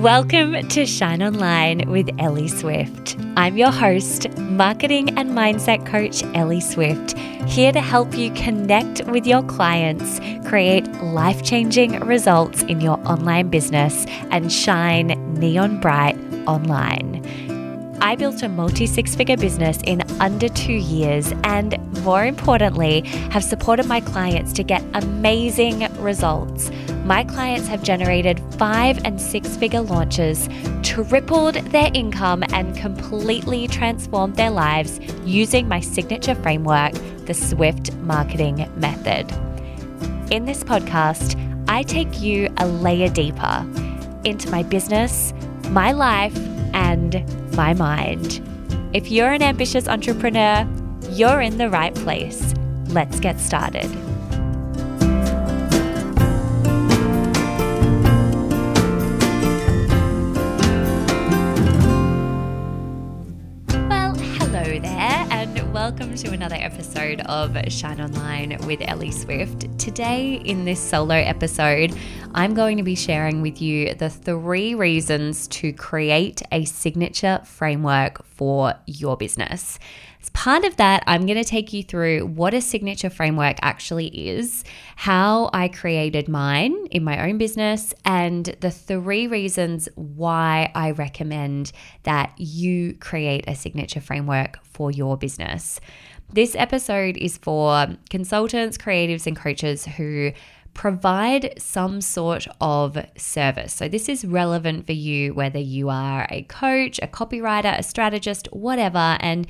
Welcome to Shine Online with Ellie Swift. I'm your host, marketing and mindset coach Ellie Swift, here to help you connect with your clients, create life changing results in your online business, and shine neon bright online. I built a multi six figure business in under two years, and more importantly, have supported my clients to get amazing results. My clients have generated five and six figure launches, tripled their income, and completely transformed their lives using my signature framework, the Swift Marketing Method. In this podcast, I take you a layer deeper into my business, my life, and my mind. If you're an ambitious entrepreneur, you're in the right place. Let's get started. Welcome to another episode of Shine Online with Ellie Swift. Today, in this solo episode, I'm going to be sharing with you the three reasons to create a signature framework for your business. As part of that, I'm going to take you through what a signature framework actually is, how I created mine in my own business, and the three reasons why I recommend that you create a signature framework for your business. This episode is for consultants, creatives, and coaches who provide some sort of service. So, this is relevant for you whether you are a coach, a copywriter, a strategist, whatever. And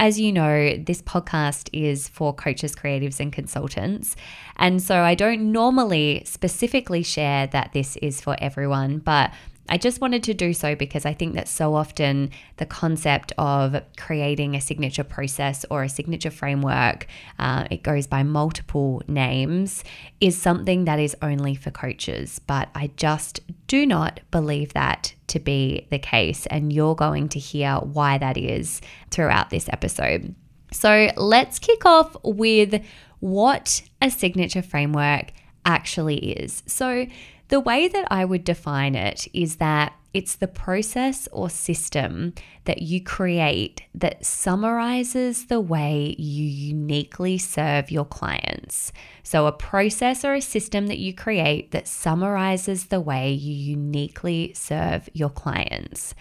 as you know, this podcast is for coaches, creatives, and consultants. And so I don't normally specifically share that this is for everyone, but I just wanted to do so because I think that so often the concept of creating a signature process or a signature framework, uh, it goes by multiple names, is something that is only for coaches. But I just do not believe that to be the case. And you're going to hear why that is throughout this episode. So let's kick off with what a signature framework actually is. So, the way that I would define it is that it's the process or system that you create that summarizes the way you uniquely serve your clients. So, a process or a system that you create that summarizes the way you uniquely serve your clients.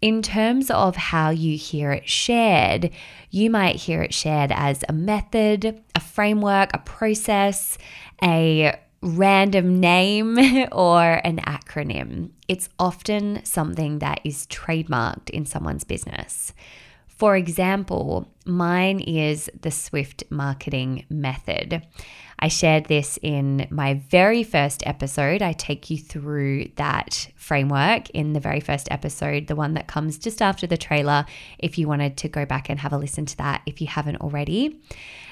In terms of how you hear it shared, you might hear it shared as a method, a framework, a process, a random name or an acronym. It's often something that is trademarked in someone's business. For example, mine is the Swift marketing method. I shared this in my very first episode. I take you through that framework in the very first episode, the one that comes just after the trailer, if you wanted to go back and have a listen to that if you haven't already.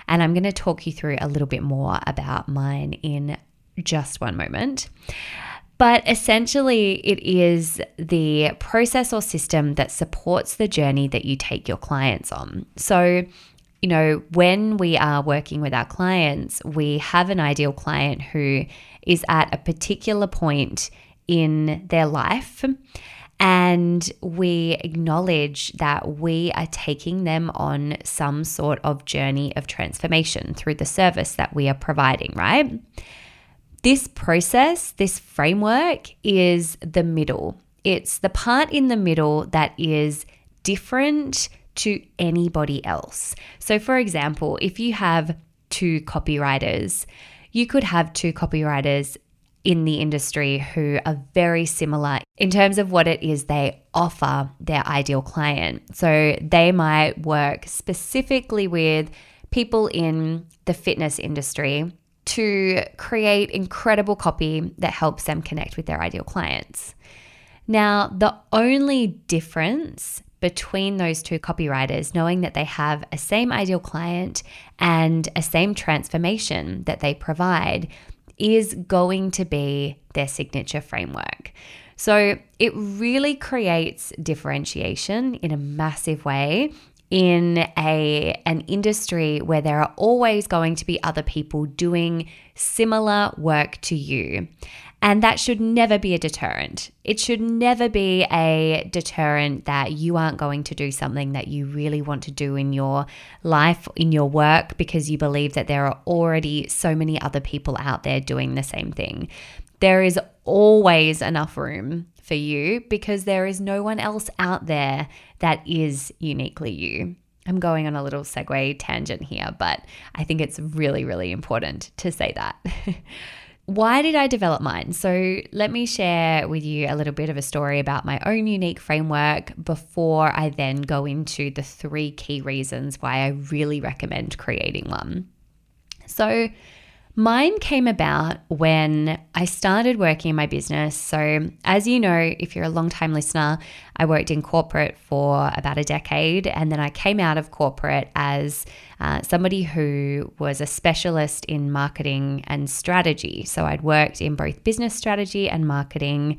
And I'm going to talk you through a little bit more about mine in just one moment. But essentially, it is the process or system that supports the journey that you take your clients on. So, you know, when we are working with our clients, we have an ideal client who is at a particular point in their life. And we acknowledge that we are taking them on some sort of journey of transformation through the service that we are providing, right? This process, this framework is the middle. It's the part in the middle that is different to anybody else. So, for example, if you have two copywriters, you could have two copywriters in the industry who are very similar in terms of what it is they offer their ideal client. So, they might work specifically with people in the fitness industry to create incredible copy that helps them connect with their ideal clients. Now, the only difference between those two copywriters, knowing that they have a same ideal client and a same transformation that they provide, is going to be their signature framework. So it really creates differentiation in a massive way in a an industry where there are always going to be other people doing similar work to you. And that should never be a deterrent. It should never be a deterrent that you aren't going to do something that you really want to do in your life, in your work, because you believe that there are already so many other people out there doing the same thing. There is always enough room for you because there is no one else out there that is uniquely you. I'm going on a little segue tangent here, but I think it's really, really important to say that. Why did I develop mine? So, let me share with you a little bit of a story about my own unique framework before I then go into the three key reasons why I really recommend creating one. So, Mine came about when I started working in my business. So, as you know, if you're a long time listener, I worked in corporate for about a decade. And then I came out of corporate as uh, somebody who was a specialist in marketing and strategy. So, I'd worked in both business strategy and marketing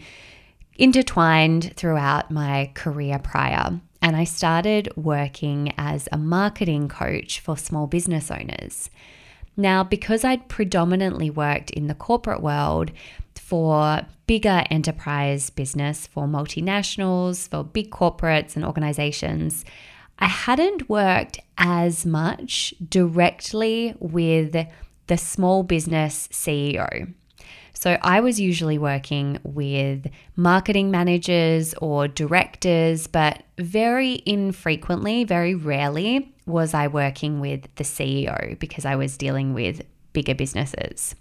intertwined throughout my career prior. And I started working as a marketing coach for small business owners. Now, because I'd predominantly worked in the corporate world for bigger enterprise business, for multinationals, for big corporates and organizations, I hadn't worked as much directly with the small business CEO. So I was usually working with marketing managers or directors, but very infrequently, very rarely was I working with the CEO because I was dealing with bigger businesses.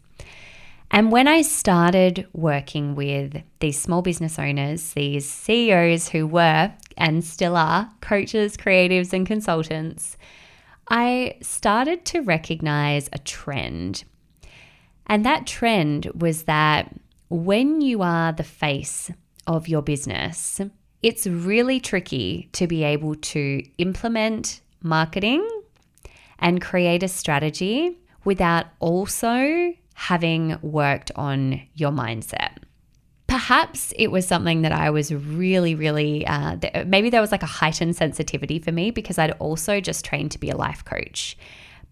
And when I started working with these small business owners, these CEOs who were and still are coaches, creatives, and consultants, I started to recognize a trend. And that trend was that when you are the face of your business, it's really tricky to be able to implement marketing and create a strategy without also having worked on your mindset. Perhaps it was something that I was really, really, uh, maybe there was like a heightened sensitivity for me because I'd also just trained to be a life coach.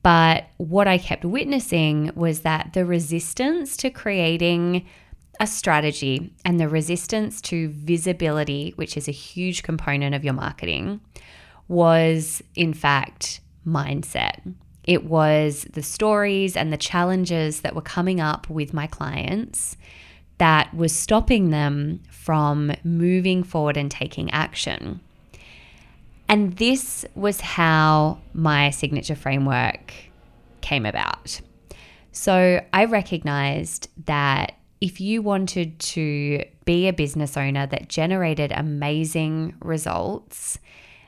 But what I kept witnessing was that the resistance to creating a strategy and the resistance to visibility, which is a huge component of your marketing, was, in fact, mindset. It was the stories and the challenges that were coming up with my clients that was stopping them from moving forward and taking action. And this was how my signature framework came about. So I recognized that if you wanted to be a business owner that generated amazing results,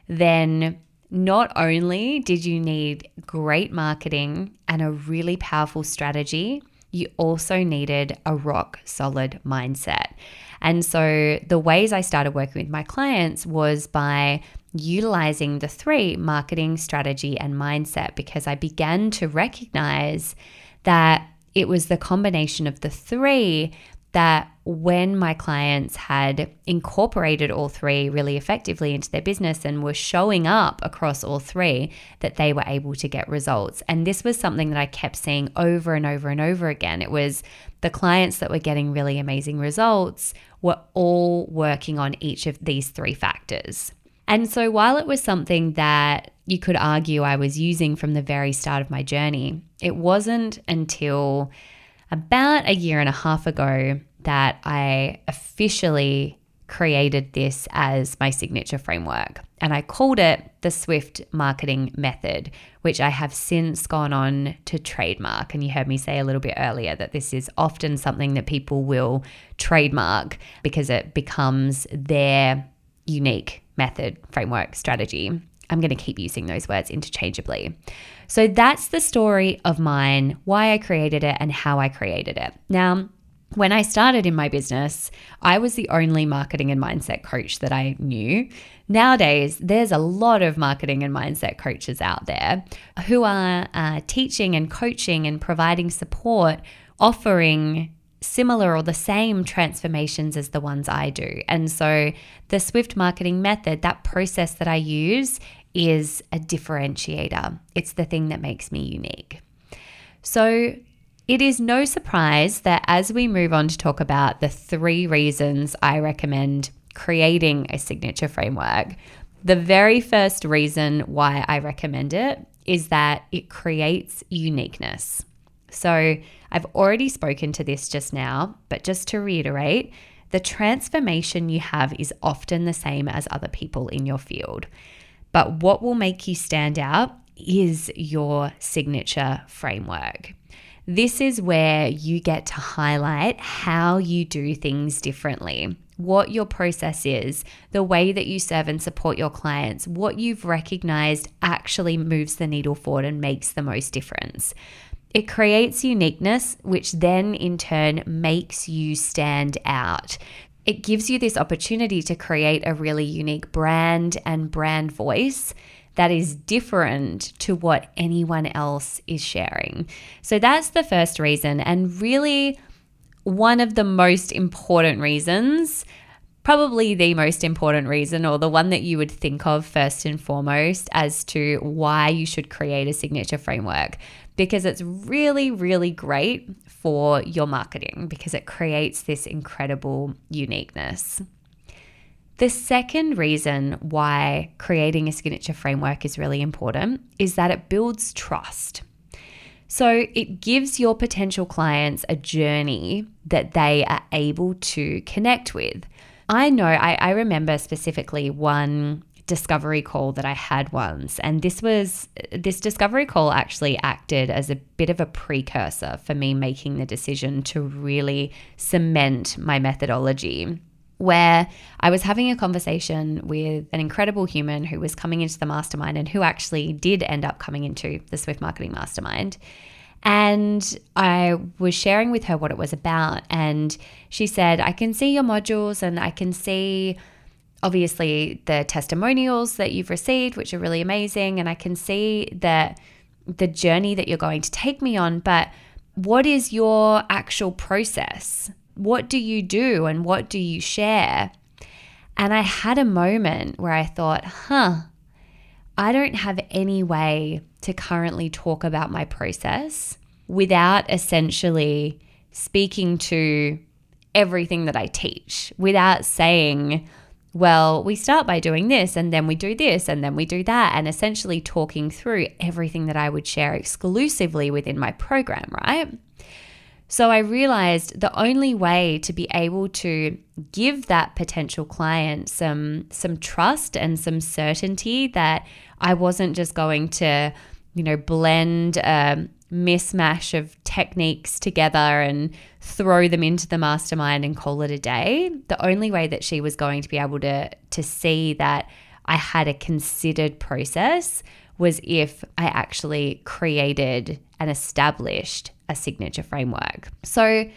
then not only did you need great marketing and a really powerful strategy, you also needed a rock solid mindset. And so the ways I started working with my clients was by utilizing the three marketing, strategy, and mindset because I began to recognize that it was the combination of the three that when my clients had incorporated all three really effectively into their business and were showing up across all three, that they were able to get results. And this was something that I kept seeing over and over and over again. It was the clients that were getting really amazing results were all working on each of these three factors. And so while it was something that you could argue I was using from the very start of my journey, it wasn't until about a year and a half ago that I officially created this as my signature framework. And I called it the Swift Marketing Method, which I have since gone on to trademark. And you heard me say a little bit earlier that this is often something that people will trademark because it becomes their unique method, framework, strategy. I'm going to keep using those words interchangeably. So that's the story of mine, why I created it, and how I created it. Now, when I started in my business, I was the only marketing and mindset coach that I knew. Nowadays, there's a lot of marketing and mindset coaches out there who are uh, teaching and coaching and providing support, offering similar or the same transformations as the ones I do. And so, the Swift marketing method, that process that I use, is a differentiator. It's the thing that makes me unique. So, It is no surprise that as we move on to talk about the three reasons I recommend creating a signature framework, the very first reason why I recommend it is that it creates uniqueness. So, I've already spoken to this just now, but just to reiterate, the transformation you have is often the same as other people in your field. But what will make you stand out is your signature framework. This is where you get to highlight how you do things differently, what your process is, the way that you serve and support your clients, what you've recognized actually moves the needle forward and makes the most difference. It creates uniqueness, which then in turn makes you stand out. It gives you this opportunity to create a really unique brand and brand voice that is different to what anyone else is sharing. So that's the first reason, and really one of the most important reasons probably the most important reason, or the one that you would think of first and foremost, as to why you should create a signature framework. Because it's really, really great for your marketing because it creates this incredible uniqueness. The second reason why creating a signature framework is really important is that it builds trust. So it gives your potential clients a journey that they are able to connect with. I know, I, I remember specifically one discovery call that I had once. And this was, this discovery call actually acted as a bit of a precursor for me making the decision to really cement my methodology. Where I was having a conversation with an incredible human who was coming into the mastermind and who actually did end up coming into the Swift Marketing Mastermind. And I was sharing with her what it was about. And she said, I can see your modules and I can see obviously the testimonials that you've received, which are really amazing. And I can see that the journey that you're going to take me on. But what is your actual process? What do you do and what do you share? And I had a moment where I thought, huh, I don't have any way to currently talk about my process without essentially speaking to everything that I teach, without saying, well, we start by doing this and then we do this and then we do that, and essentially talking through everything that I would share exclusively within my program, right? So I realized the only way to be able to give that potential client some some trust and some certainty that I wasn't just going to, you know, blend a mismatch of techniques together and throw them into the mastermind and call it a day. The only way that she was going to be able to to see that I had a considered process was if I actually created and established a signature framework. So,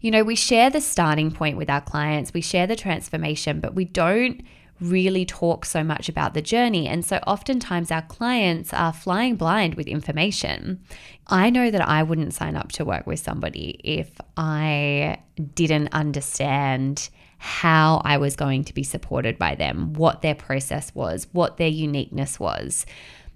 you know, we share the starting point with our clients, we share the transformation, but we don't really talk so much about the journey. And so oftentimes our clients are flying blind with information. I know that I wouldn't sign up to work with somebody if I didn't understand how I was going to be supported by them, what their process was, what their uniqueness was.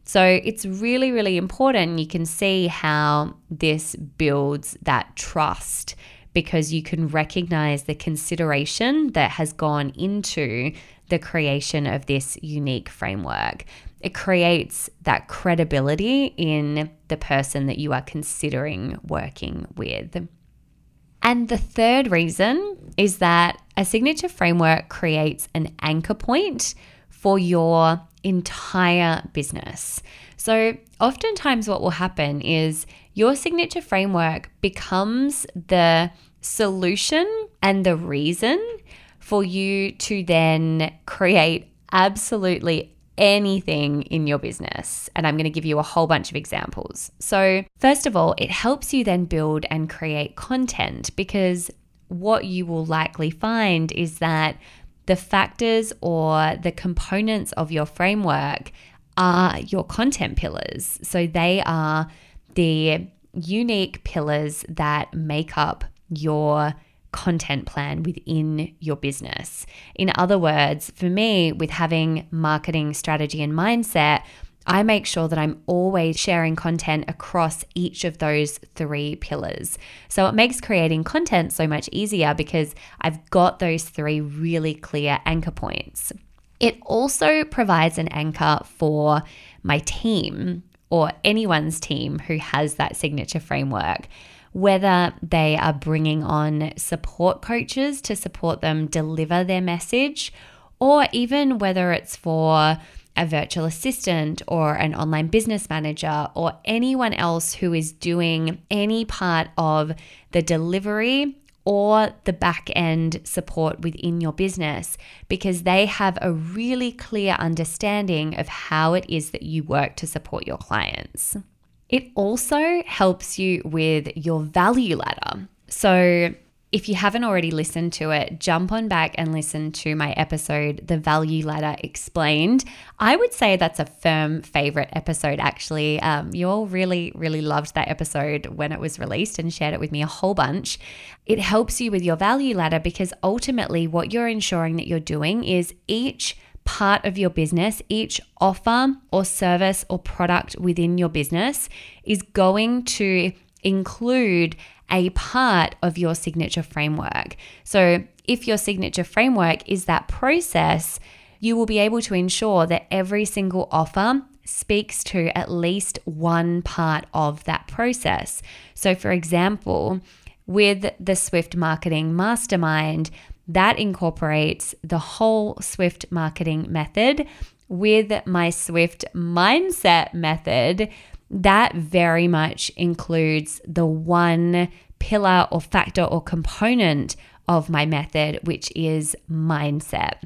So it's really, really important. You can see how this builds that trust because you can recognize the consideration that has gone into the creation of this unique framework. It creates that credibility in the person that you are considering working with. And the third reason is that a signature framework creates an anchor point for your entire business. So, oftentimes, what will happen is your signature framework becomes the solution and the reason for you to then create absolutely anything in your business. And I'm going to give you a whole bunch of examples. So, first of all, it helps you then build and create content because what you will likely find is that the factors or the components of your framework are your content pillars. So they are the unique pillars that make up your content plan within your business. In other words, for me, with having marketing strategy and mindset, I make sure that I'm always sharing content across each of those three pillars. So it makes creating content so much easier because I've got those three really clear anchor points. It also provides an anchor for my team or anyone's team who has that signature framework whether they are bringing on support coaches to support them deliver their message, or even whether it's for a virtual assistant or an online business manager or anyone else who is doing any part of the delivery or the back end support within your business because they have a really clear understanding of how it is that you work to support your clients. It also helps you with your value ladder. So, if you haven't already listened to it, jump on back and listen to my episode, The Value Ladder Explained. I would say that's a firm favorite episode, actually. Um, you all really, really loved that episode when it was released and shared it with me a whole bunch. It helps you with your value ladder because ultimately, what you're ensuring that you're doing is each part of your business, each offer or service or product within your business is going to include a part of your signature framework. So, if your signature framework is that process, you will be able to ensure that every single offer speaks to at least one part of that process. So, for example, with the Swift Marketing Mastermind, that incorporates the whole Swift marketing method with my Swift mindset method. That very much includes the one pillar or factor or component of my method, which is mindset.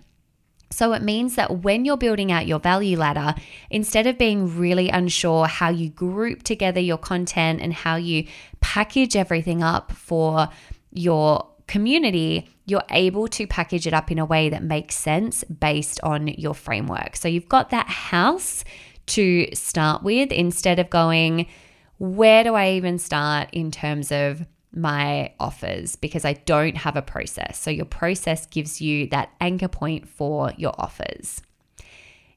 So it means that when you're building out your value ladder, instead of being really unsure how you group together your content and how you package everything up for your community, you're able to package it up in a way that makes sense based on your framework. So you've got that house to start with instead of going, where do I even start in terms of my offers because I don't have a process. So, your process gives you that anchor point for your offers.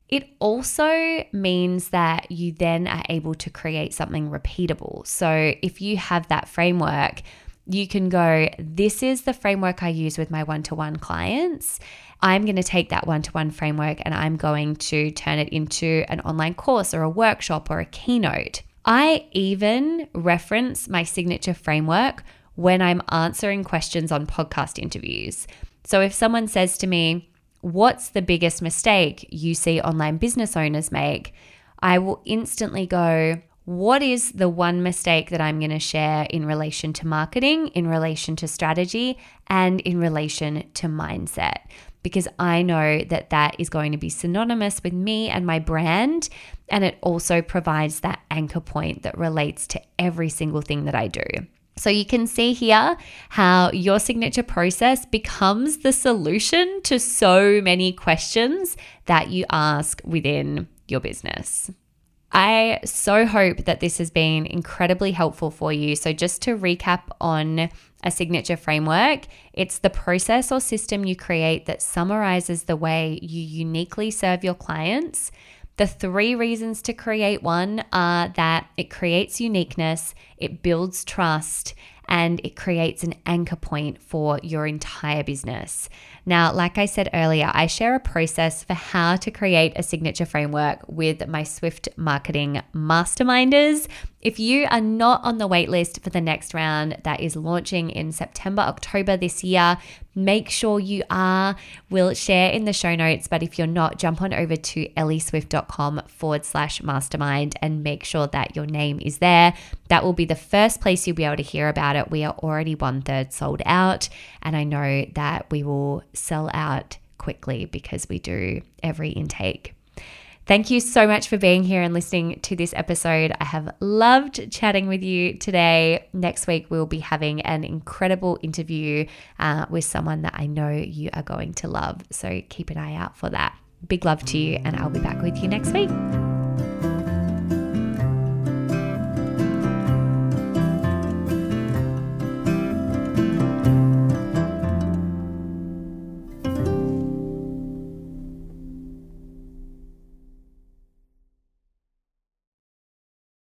It also means that you then are able to create something repeatable. So, if you have that framework, you can go, This is the framework I use with my one to one clients. I'm going to take that one to one framework and I'm going to turn it into an online course or a workshop or a keynote. I even reference my signature framework when I'm answering questions on podcast interviews. So if someone says to me, What's the biggest mistake you see online business owners make? I will instantly go, what is the one mistake that I'm going to share in relation to marketing, in relation to strategy, and in relation to mindset? Because I know that that is going to be synonymous with me and my brand. And it also provides that anchor point that relates to every single thing that I do. So you can see here how your signature process becomes the solution to so many questions that you ask within your business. I so hope that this has been incredibly helpful for you. So, just to recap on a signature framework, it's the process or system you create that summarizes the way you uniquely serve your clients. The three reasons to create one are that it creates uniqueness, it builds trust, and it creates an anchor point for your entire business. Now, like I said earlier, I share a process for how to create a signature framework with my Swift Marketing Masterminders. If you are not on the waitlist for the next round that is launching in September, October this year, make sure you are. We'll share in the show notes, but if you're not, jump on over to ellieswift.com forward slash mastermind and make sure that your name is there. That will be the first place you'll be able to hear about it. We are already one third sold out, and I know that we will sell out quickly because we do every intake. Thank you so much for being here and listening to this episode. I have loved chatting with you today. Next week, we'll be having an incredible interview uh, with someone that I know you are going to love. So keep an eye out for that. Big love to you, and I'll be back with you next week.